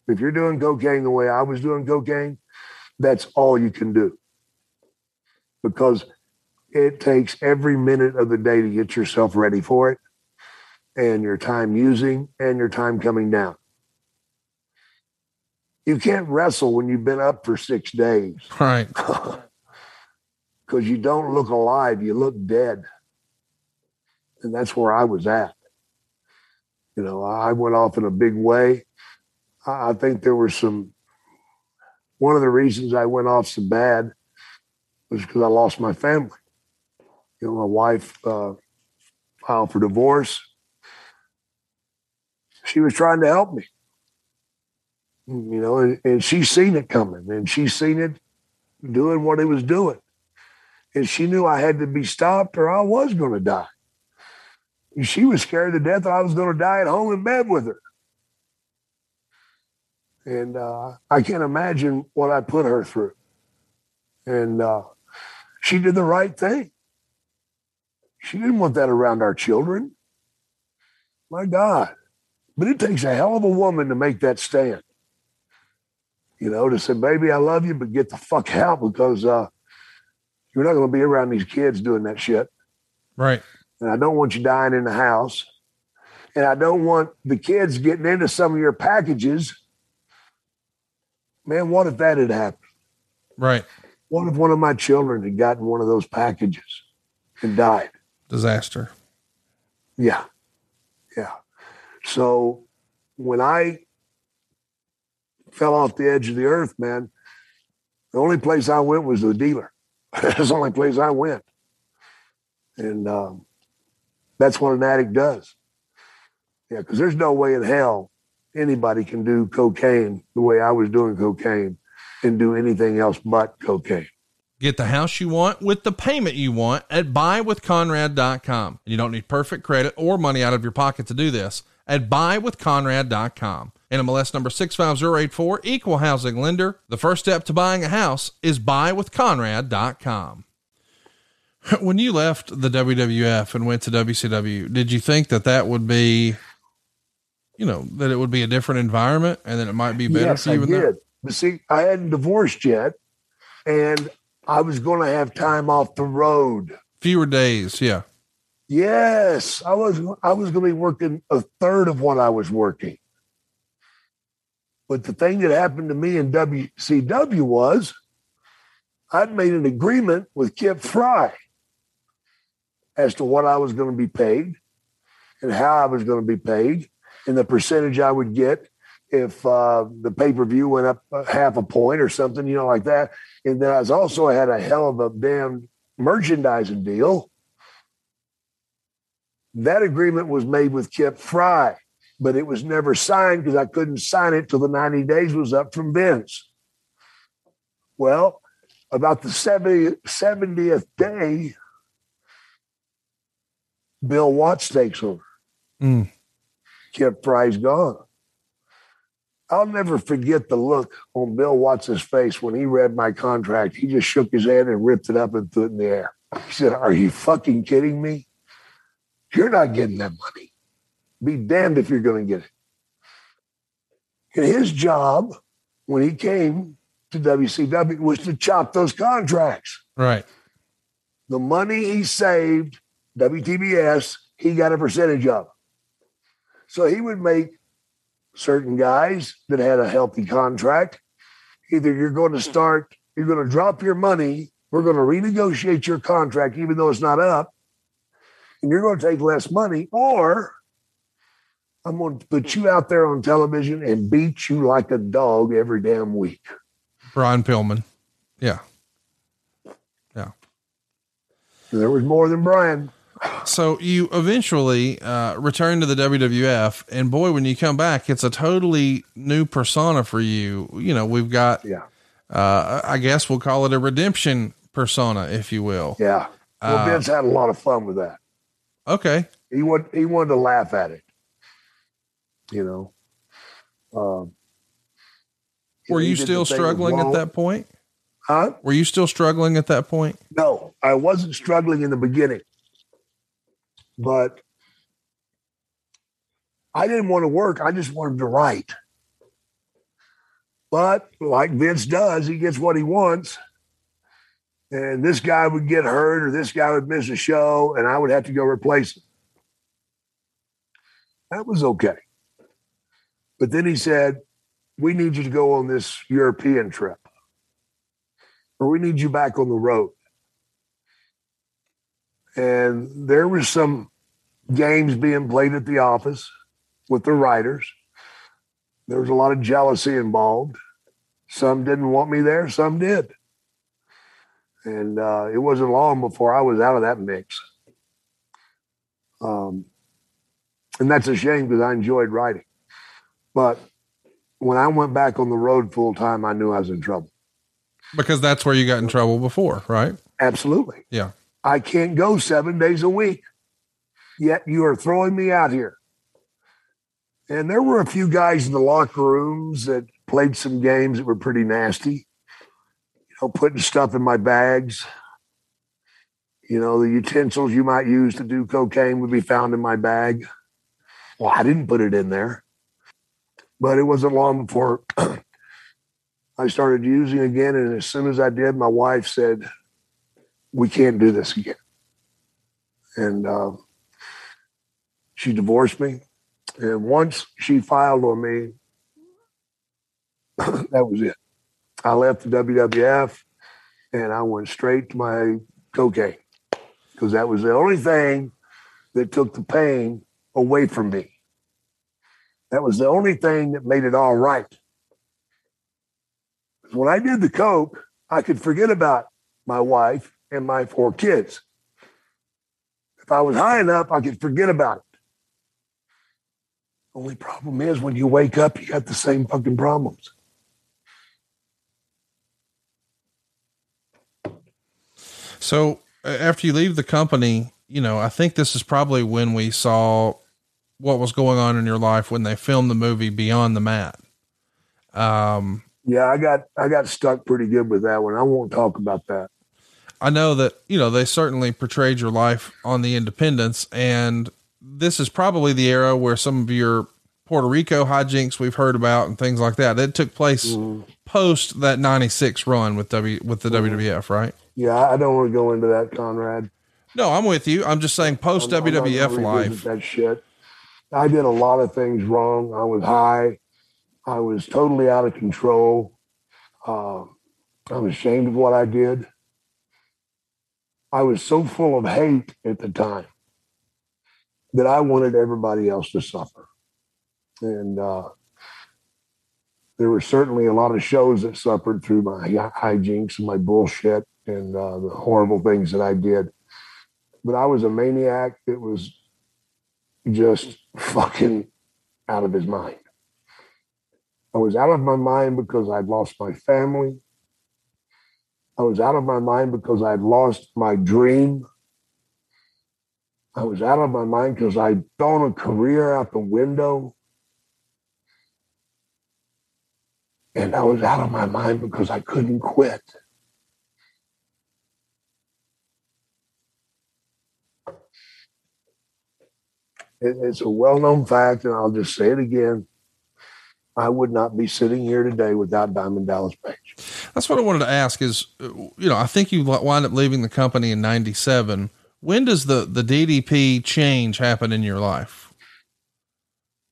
If you're doing cocaine the way I was doing cocaine, that's all you can do because it takes every minute of the day to get yourself ready for it and your time using and your time coming down. You can't wrestle when you've been up for six days Right. <laughs> because you don't look alive, you look dead. And that's where I was at. You know, I went off in a big way. I think there were some, one of the reasons I went off so bad was because I lost my family. You know, my wife uh, filed for divorce. She was trying to help me, you know, and, and she's seen it coming and she's seen it doing what it was doing. And she knew I had to be stopped or I was going to die. And she was scared to death that I was going to die at home in bed with her. And uh, I can't imagine what I put her through. And uh, she did the right thing. She didn't want that around our children. My God. But it takes a hell of a woman to make that stand. You know, to say, baby, I love you, but get the fuck out because uh, you're not going to be around these kids doing that shit. Right. And I don't want you dying in the house. And I don't want the kids getting into some of your packages. Man, what if that had happened? Right. What if one of my children had gotten one of those packages and died? Disaster. Yeah. Yeah. So when I fell off the edge of the earth, man, the only place I went was the dealer. <laughs> That's the only place I went. And um, that's what an addict does. Yeah, because there's no way in hell anybody can do cocaine the way I was doing cocaine and do anything else but cocaine. Get the house you want with the payment you want at buywithconrad.com. And you don't need perfect credit or money out of your pocket to do this at buywithconrad.com. NMLS number 65084, equal housing lender. The first step to buying a house is buywithconrad.com. <laughs> When you left the WWF and went to WCW, did you think that that would be, you know, that it would be a different environment and that it might be better yes, for you? I did. But see, I hadn't divorced yet, and I was going to have time off the road. Fewer days, yeah. Yes, I was. I was going to be working a third of what I was working. But the thing that happened to me in WCW was I'd made an agreement with Kip Frey as to what I was going to be paid and how I was going to be paid and the percentage I would get if uh, the pay per view went up half a point or something, you know, like that. And then I was also had a hell of a damn merchandising deal. That agreement was made with Kip Frey, but it was never signed because I couldn't sign it till the 90 days was up from Vince. Well, about the 70, 70th day, Bill Watts takes over. Mm. Kip Frey's gone. I'll never forget the look on Bill Watts's face when he read my contract. He just shook his head and ripped it up and threw it in the air. He said, Are you fucking kidding me? You're not getting that money. Be damned if you're going to get it. And his job when he came to WCW was to chop those contracts. Right. The money he saved, WTBS, he got a percentage of. So he would make certain guys that had a healthy contract. Either you're going to hmm. start, you're going to drop your money, we're going to renegotiate your contract, even though it's not up, and you're going to take less money, or I'm going to put hmm. you out there on television and beat you like a dog every damn week. Brian Pillman. Yeah. Yeah. There was more than Brian. So you eventually uh, return to the WWF, and boy, when you come back, it's a totally new persona for you. You know, we've got, Yeah. uh, I guess we'll call it a redemption persona, if you will. Yeah. Well, Uh, Vince had a lot of fun with that. Okay. He wanted, he wanted to laugh at it. You know. Um, Were you still struggling at that point? Huh? Were you still struggling at that point? No, I wasn't struggling in the beginning, but I didn't want to work. I just wanted to write. But like Vince does, he gets what he wants. And this guy would get hurt or this guy would miss a show and I would have to go replace him. That was okay. But then he said, We need you to go on this European trip or we need you back on the road. And there was some games being played at the office with the writers. There was a lot of jealousy involved. Some didn't want me there, some did. And uh, it wasn't long before I was out of that mix. Um, and that's a shame because I enjoyed writing. But when I went back on the road full time, I knew I was in trouble. Because that's where you got in trouble before, right? Absolutely. Yeah. I can't go seven days a week. Yet you are throwing me out here. And there were a few guys in the locker rooms that played some games that were pretty nasty. You know, putting stuff in my bags. You know, the utensils you might use to do cocaine would be found in my bag. Well, I didn't put it in there. But it wasn't long before <clears throat> I started using again. And as soon as I did, my wife said, We can't do this again. And uh, she divorced me. And once she filed on me, <coughs> that was it. I left the WWF and I went straight to my cocaine because that was the only thing that took the pain away from me. That was the only thing that made it all right. When I did the coke, I could forget about my wife and my four kids. If I was high enough, I could forget about it. Only problem is when you wake up, you got the same fucking problems. So after you leave the company, you know, I think this is probably when we saw what was going on in your life when they filmed the movie Beyond the Mat. Um, yeah, I got I got stuck pretty good with that one. I won't talk about that. I know that you know they certainly portrayed your life on the Independence, and this is probably the era where some of your Puerto Rico hijinks we've heard about and things like that. that took place mm-hmm. post that '96 run with W with the mm-hmm. WWF, right? Yeah, I don't want to go into that, Conrad. No, I'm with you. I'm just saying post I'm, WWF I'm life. That shit. I did a lot of things wrong. I was high. I was totally out of control. Uh, I'm ashamed of what I did. I was so full of hate at the time that I wanted everybody else to suffer. And uh, there were certainly a lot of shows that suffered through my hijinks and my bullshit and uh, the horrible things that I did. But I was a maniac that was just fucking out of his mind. I was out of my mind because I'd lost my family. I was out of my mind because I'd lost my dream. I was out of my mind because I'd thrown a career out the window. And I was out of my mind because I couldn't quit. it's a well known fact, and I'll just say it again. I would not be sitting here today without Diamond Dallas Page. That's what I wanted to ask is, you know, I think you wind up leaving the company in 97. When does the, the DDP change happen in your life?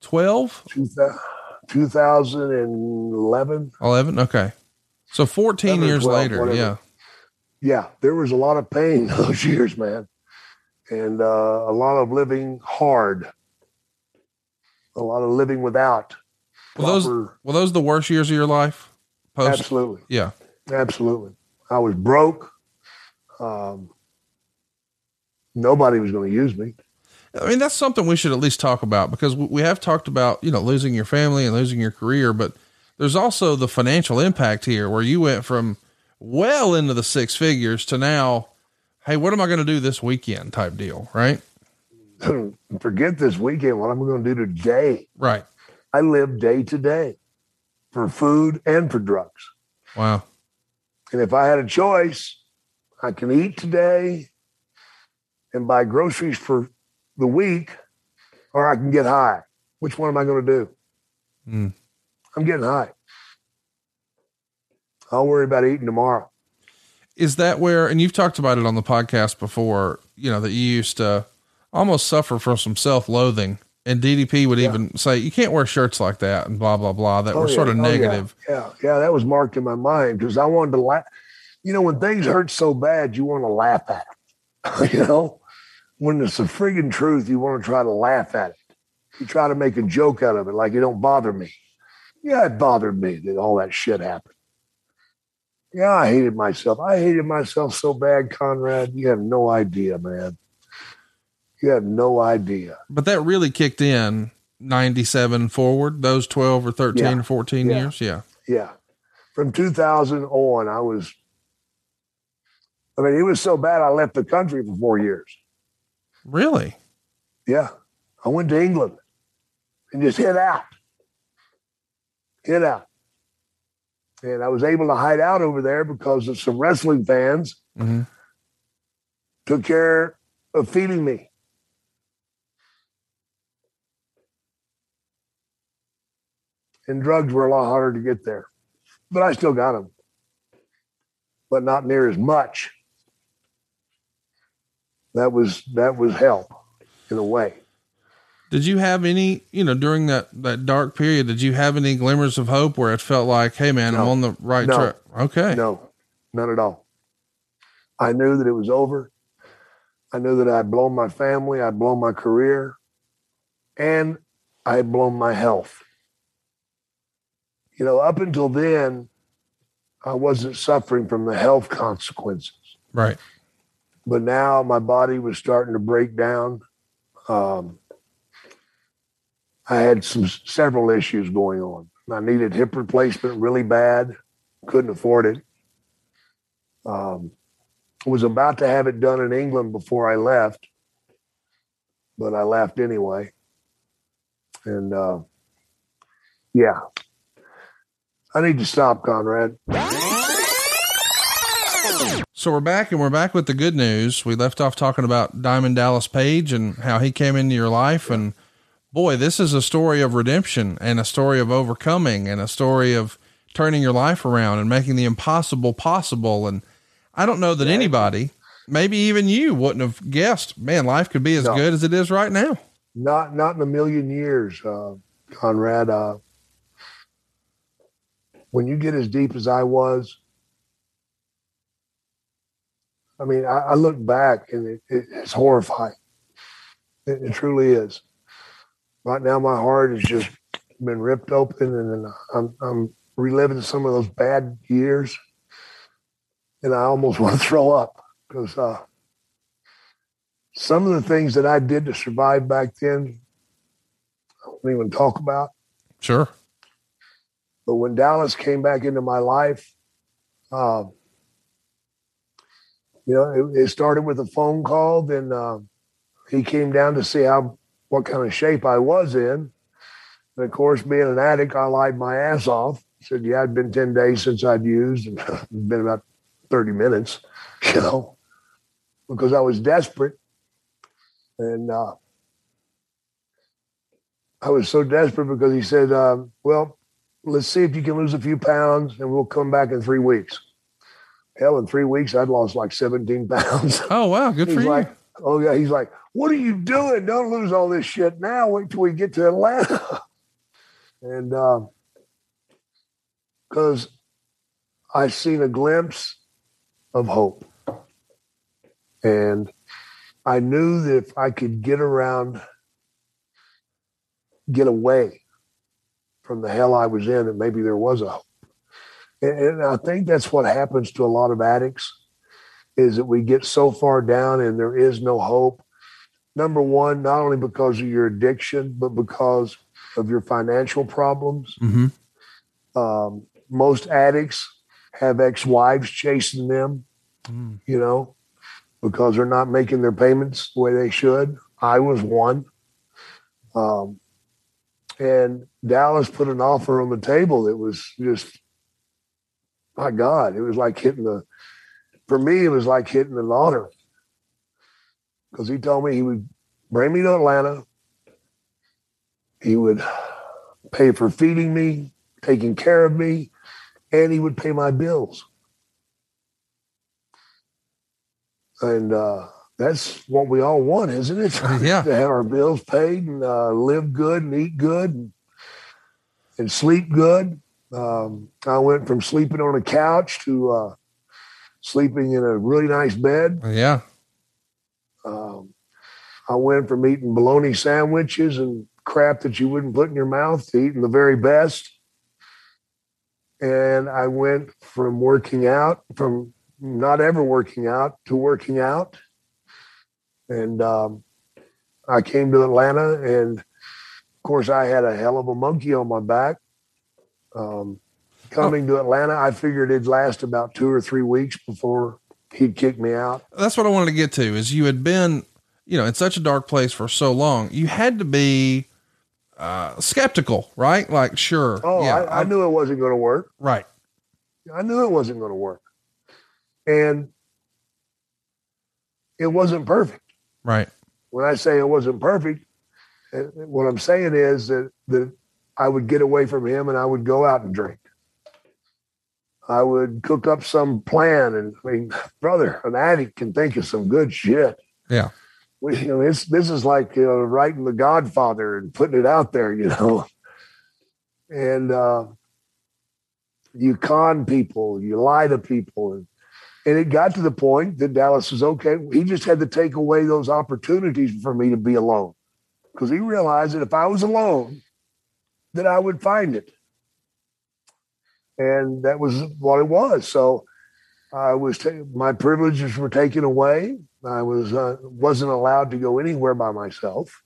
12? 2011. 11. Okay. So 14 years 12, later. Whatever. Yeah. Yeah. There was a lot of pain <laughs> those years, man. And uh, a lot of living hard, a lot of living without were those were those the worst years of your life? Post? Absolutely. Yeah. Absolutely. I was broke. Um, nobody was going to use me. I mean, that's something we should at least talk about because we have talked about, you know, losing your family and losing your career, but there's also the financial impact here where you went from well into the six figures to now, hey, what am I going to do this weekend type deal, right? <clears throat> Forget this weekend. What am I going to do today? Right. I live day to day for food and for drugs. Wow. And if I had a choice, I can eat today and buy groceries for the week, or I can get high. Which one am I going to do? Mm. I'm getting high. I'll worry about eating tomorrow. Is that where, and you've talked about it on the podcast before, you know, that you used to almost suffer from some self loathing and DDP would yeah. even say, you can't wear shirts like that and blah, blah, blah, that oh, were yeah. sort of oh, negative. Yeah. yeah. yeah. That was marked in my mind because I wanted to laugh. You know, when things hurt so bad, you want to laugh at them, <laughs> you know? When it's the friggin' truth, you want to try to laugh at it. You try to make a joke out of it, like it don't bother me. Yeah, it bothered me that all that shit happened. Yeah, I hated myself. I hated myself so bad, Conrad. You have no idea, man. You have no idea. But that really kicked in 97 forward, those 12 or 13 Yeah. or 14 Yeah. years. Yeah. Yeah. From 2000 on, I was, I mean, it was so bad I left the country for four years. Really? Yeah. I went to England and just hid out. Hid out. And I was able to hide out over there because of some wrestling fans hmm took care of feeding me. And drugs were a lot harder to get there, but I still got them, but not near as much. That was that was help in a way. Did you have any, you know, during that, that dark period, did you have any glimmers of hope where it felt like, Hey man, I'm on the right No. track? Okay. No, none at all. I knew that it was over. I knew that I'd blown my family, I'd blown my career, and I had blown my health. You know, up until then, I wasn't suffering from the health consequences. Right. But now my body was starting to break down. Um, I had some several issues going on. I needed hip replacement really bad, couldn't afford it. Um, was about to have it done in England before I left, but I left anyway. And uh, yeah, I need to stop, Conrad. So we're back and we're back with the good news. We left off talking about Diamond Dallas Page and how he came into your life. And boy, this is a story of redemption and a story of overcoming and a story of turning your life around and making the impossible possible. And I don't know that anybody, maybe even you wouldn't have guessed, man, life could be as No. good as it is right now. Not not in a million years, uh, Conrad. Uh, when you get as deep as I was, I mean, I, I look back and it, it, it's horrifying. It, it truly is. Right now, my heart has just been ripped open, and I'm I'm reliving some of those bad years, and I almost <laughs> want to throw up because uh, some of the things that I did to survive back then, I don't even talk about. Sure. But when Dallas came back into my life, um, you know, it, it started with a phone call. Then uh, he came down to see how what kind of shape I was in. And of course, being an addict, I lied my ass off. Said, "Yeah, it'd been ten days since I'd used, and <laughs> been about thirty minutes," <laughs> you know, because I was desperate, and uh, I was so desperate because he said, um, "Well, let's see if you can lose a few pounds, and we'll come back in three weeks." Hell, in three weeks, I'd lost like seventeen pounds. <laughs> Oh, wow. Good for He's you. like, oh yeah, he's like, what are you doing? Don't lose all this shit now. Wait till we get to Atlanta. <laughs> and um, because I've seen a glimpse of hope, and I knew that if I could get around, get away from the hell I was in, that maybe there was a hope. And, I think that's what happens to a lot of addicts is that we get so far down and there is no hope. Number one, not only because of your addiction, but because of your financial problems. hmm Um, most addicts have ex-wives chasing them, Mm. you know, because they're not making their payments the way they should. I was one. Um, and Dallas put an offer on the table that was just, my God, it was like hitting the, for me, it was like hitting the lottery. Because he told me he would bring me to Atlanta. He would pay for feeding me, taking care of me, and he would pay my bills. And uh, that's what we all want, isn't it? <laughs> Yeah. to have our bills paid and uh, live good and eat good and, and sleep good. Um, I went from sleeping on a couch to uh, sleeping in a really nice bed. Yeah. Um, I went from eating bologna sandwiches and crap that you wouldn't put in your mouth to eating the very best. And I went from working out, from not ever working out to working out. And um, I came to Atlanta, and of course, I had a hell of a monkey on my back. Um, coming to Atlanta, I figured it'd last about two or three weeks before he'd kick me out. That's what I wanted to get to is you had been, you know, in such a dark place for so long. You had to be uh, skeptical, right? Like, sure. Oh, yeah, I, I knew it wasn't going to work. right. I knew it wasn't going to work. And it wasn't perfect. Right. When I say it wasn't perfect, uh, what I'm saying is that, that I would get away from him and I would go out and drink. I would cook up some plan. And I mean, brother, an addict can think of some good shit. Yeah. We, you know, it's, this is like you know, writing The Godfather and putting it out there, you know. And uh, you con people, you lie to people. And, and it got to the point that Dallas was okay. He just had to take away those opportunities for me to be alone because he realized that if I was alone, that I would find it. And that was what it was. So I was, ta- my privileges were taken away. I was, uh, wasn't allowed to go anywhere by myself.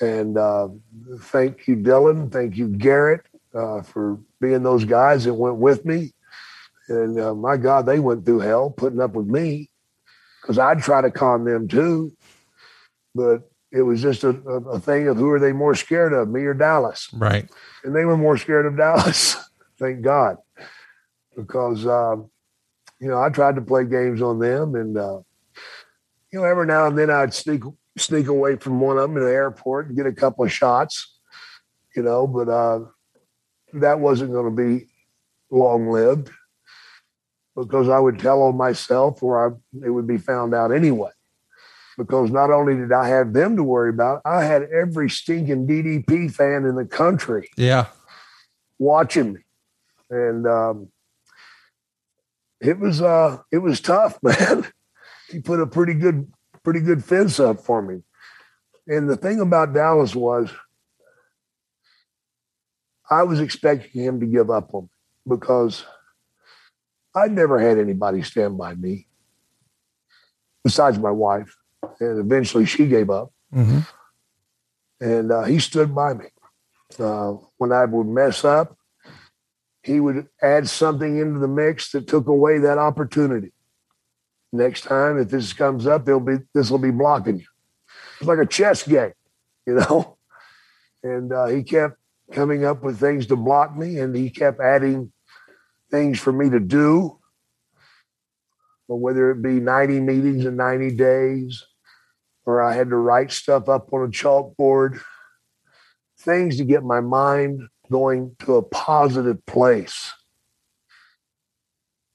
And uh, thank you, Dylan. Thank you, Garrett, uh, for being those guys that went with me. And uh, my God, they went through hell putting up with me because I'd try to con them too. But it was just a, a, thing of who are they more scared of, me or Dallas? Right. And they were more scared of Dallas, <laughs> thank God. Because, um, you know, I tried to play games on them. And, uh, you know, every now and then I'd sneak sneak away from one of them in the airport and get a couple of shots, you know, but uh, that wasn't going to be long lived because I would tell on myself or I, it would be found out anyway. Because not only did I have them to worry about, I had every stinking DDP fan in the country Yeah. watching me. And um, it was uh it was tough, <laughs> man. he put a pretty good pretty good fence up for me. And the thing about Dallas was I was expecting him to give up on me because I'd never had anybody stand by me besides my wife. And eventually she gave up. Mm-hmm. And uh, he stood by me. Uh, when I would mess up, he would add something into the mix that took away that opportunity. Next time, if this comes up, they'll be this will be blocking you. It's like a chess game, you <laughs> know. And uh, he kept coming up with things to block me, and he kept adding things for me to do. But whether it be 90 meetings in 90 days, or I had to write stuff up on a chalkboard, things to get my mind going to a positive place.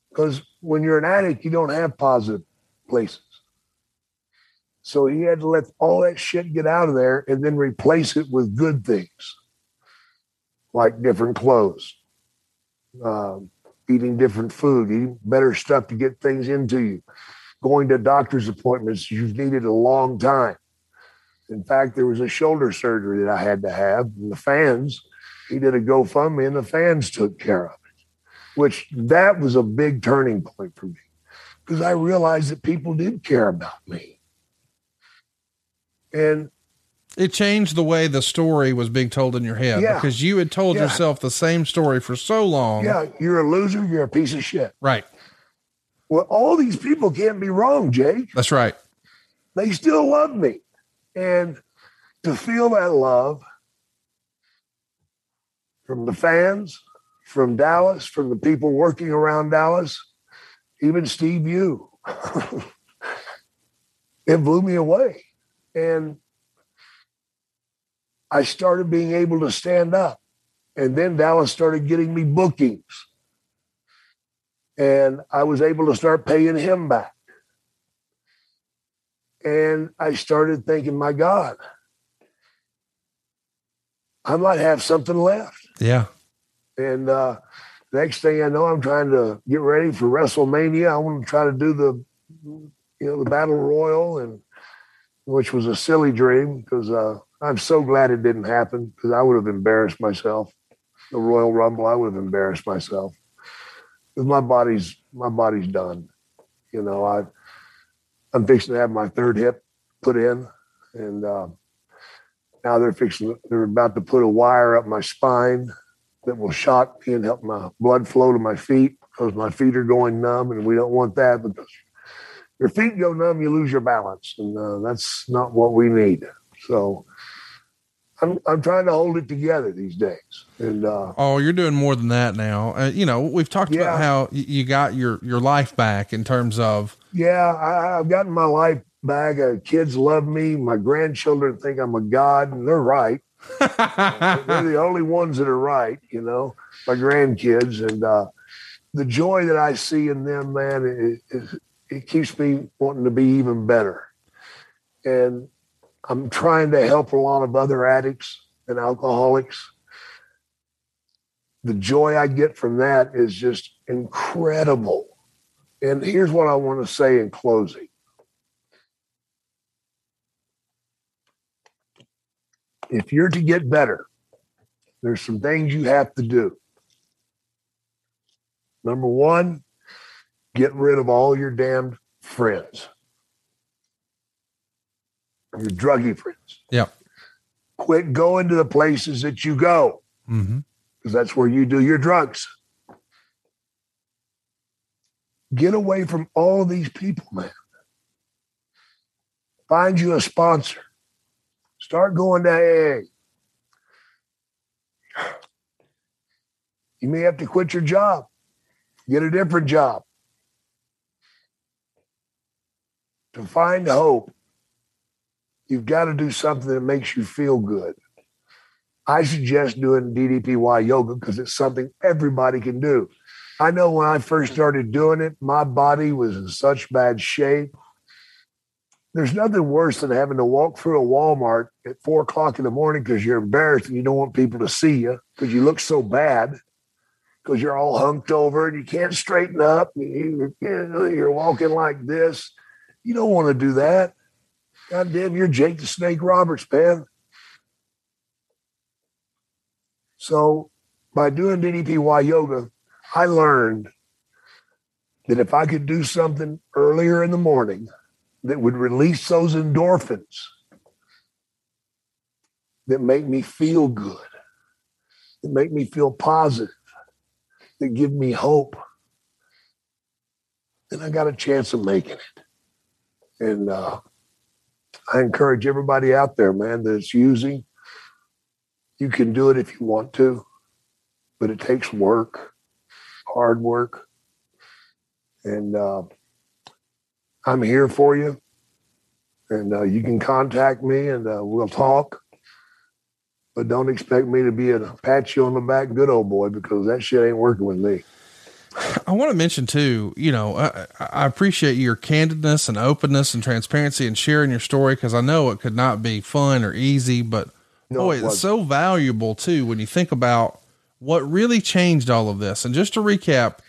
Because when you're an addict, you don't have positive places. So he had to let all that shit get out of there and then replace it with good things, like different clothes, um, eating different food, eating better stuff to get things into you, going to doctor's appointments you've needed a long time. In fact, there was a shoulder surgery that I had to have, and the fans, he did a GoFundMe, and the fans took care of it, which that was a big turning point for me because I realized that people did care about me. And It changed the way the story was being told in your head Yeah. because you had told Yeah. yourself the same story for so long. yeah, you're a loser, you're a piece of shit. Right. Well, all these people can't be wrong, Jake. That's right. They still love me. And to feel that love from the fans, from Dallas, from the people working around Dallas, even Steve Yu, <laughs> it blew me away. And I started being able to stand up. And then Dallas started getting me bookings. And I was able to start paying him back. And I started thinking, my God, I might have something left. Yeah. And uh, next thing I know, I'm trying to get ready for WrestleMania. I want to try to do the, you know, the Battle Royal, and which was a silly dream because uh, I'm so glad it didn't happen because I would have embarrassed myself. The Royal Rumble, I would have embarrassed myself my body's my body's done. You know, I I'm fixing to have my third hip put in, and uh, now they're fixing. They're about to put a wire up my spine that will shock me and help my blood flow to my feet because my feet are going numb, and we don't want that because your feet go numb, you lose your balance, and uh, that's not what we need. So. I'm, I'm trying to hold it together these days. And uh, oh, you're doing more than that now. Uh, you know, we've talked Yeah. about how you got your your life back in terms of Yeah, I, I've gotten my life back. Uh, kids love me. My grandchildren think I'm a god, and they're right. <laughs> they're the only ones that are right, you know, my grandkids. And uh, the joy that I see in them, man, it, it, it keeps me wanting to be even better. And I'm trying to help a lot of other addicts and alcoholics. The joy I get from that is just incredible. And here's what I want to say in closing. If you're to get better, there's some things you have to do. Number one, get rid of all your damned friends, your druggy friends. Yeah. Quit going to the places that you go mm-hmm. because that's where you do your drugs. Get away from all these people, man. Find you a sponsor. Start going to AA. You may have to quit your job, get a different job. To find hope, you've got to do something that makes you feel good. I suggest doing DDPY yoga because it's something everybody can do. I know when I first started doing it, my body was in such bad shape. There's nothing worse than having to walk through a Walmart at four o'clock in the morning because you're embarrassed and you don't want people to see you because you look so bad because you're all hunked over and you can't straighten up. You, you're walking like this. You don't want to do that. God damn, you're Jake the Snake Roberts, man. So by doing DDPY yoga, I learned that if I could do something earlier in the morning that would release those endorphins that make me feel good, that make me feel positive, that give me hope, then I got a chance of making it. And uh, I encourage everybody out there, man, that's using. You can do it if you want to, but it takes work, hard work. And uh, I'm here for you. And uh, you can contact me and uh, we'll talk. But don't expect me to be a pat you on the back good old boy because that shit ain't working with me. I want to mention too, you know, I, I appreciate your candidness and openness and transparency and sharing your story because I know it could not be fun or easy, but No, boy, it it's so valuable too when you think about what really changed all of this. And just to recap,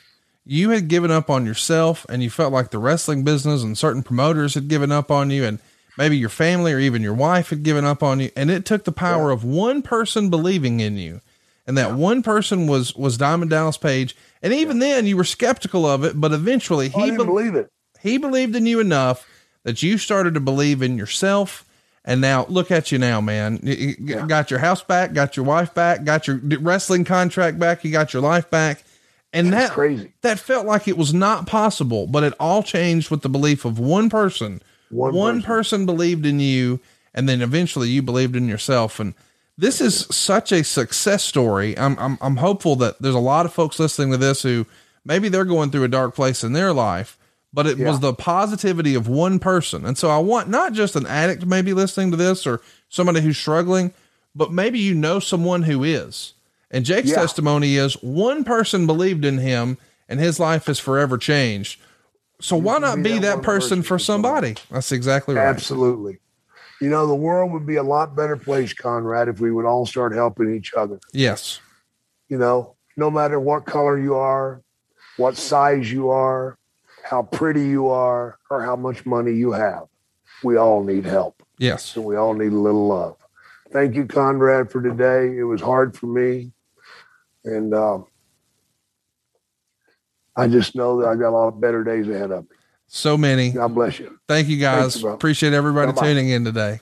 you had given up on yourself and you felt like the wrestling business and certain promoters had given up on you and maybe your family or even your wife had given up on you. And it took the power of one person believing in you. And that one person was, was Diamond Dallas Page. And even then you were skeptical of it, but eventually Oh, he be- believe it. he believed in you enough that you started to believe in yourself. And now look at you now, man. You, you got your house back, got your wife back, got your wrestling contract back. You got your life back. And That's that crazy. that felt like it was not possible, but it all changed with the belief of one person. One person. person. believed in you, and then eventually you believed in yourself. And this is such a success story. I'm, I'm I'm hopeful that there's a lot of folks listening to this who maybe they're going through a dark place in their life, but it was the positivity of one person. And so I want not just an addict maybe listening to this or somebody who's struggling, but maybe you know someone who is. And Jake's Yeah. testimony is one person believed in him and his life is forever changed. So why not be that that person for somebody? That's exactly right. Absolutely you know, the world would be a lot better place, Conrad, if we would all start helping each other. Yes. You know, no matter what color you are, what size you are, how pretty you are, or how much money you have, we all need help. Yes. And we all need a little love. Thank you, Conrad, for today. It was hard for me. And um, I just know that I got a lot of better days ahead of me. So many. God bless you. Thank you guys. You, Appreciate everybody Bye-bye. tuning in today.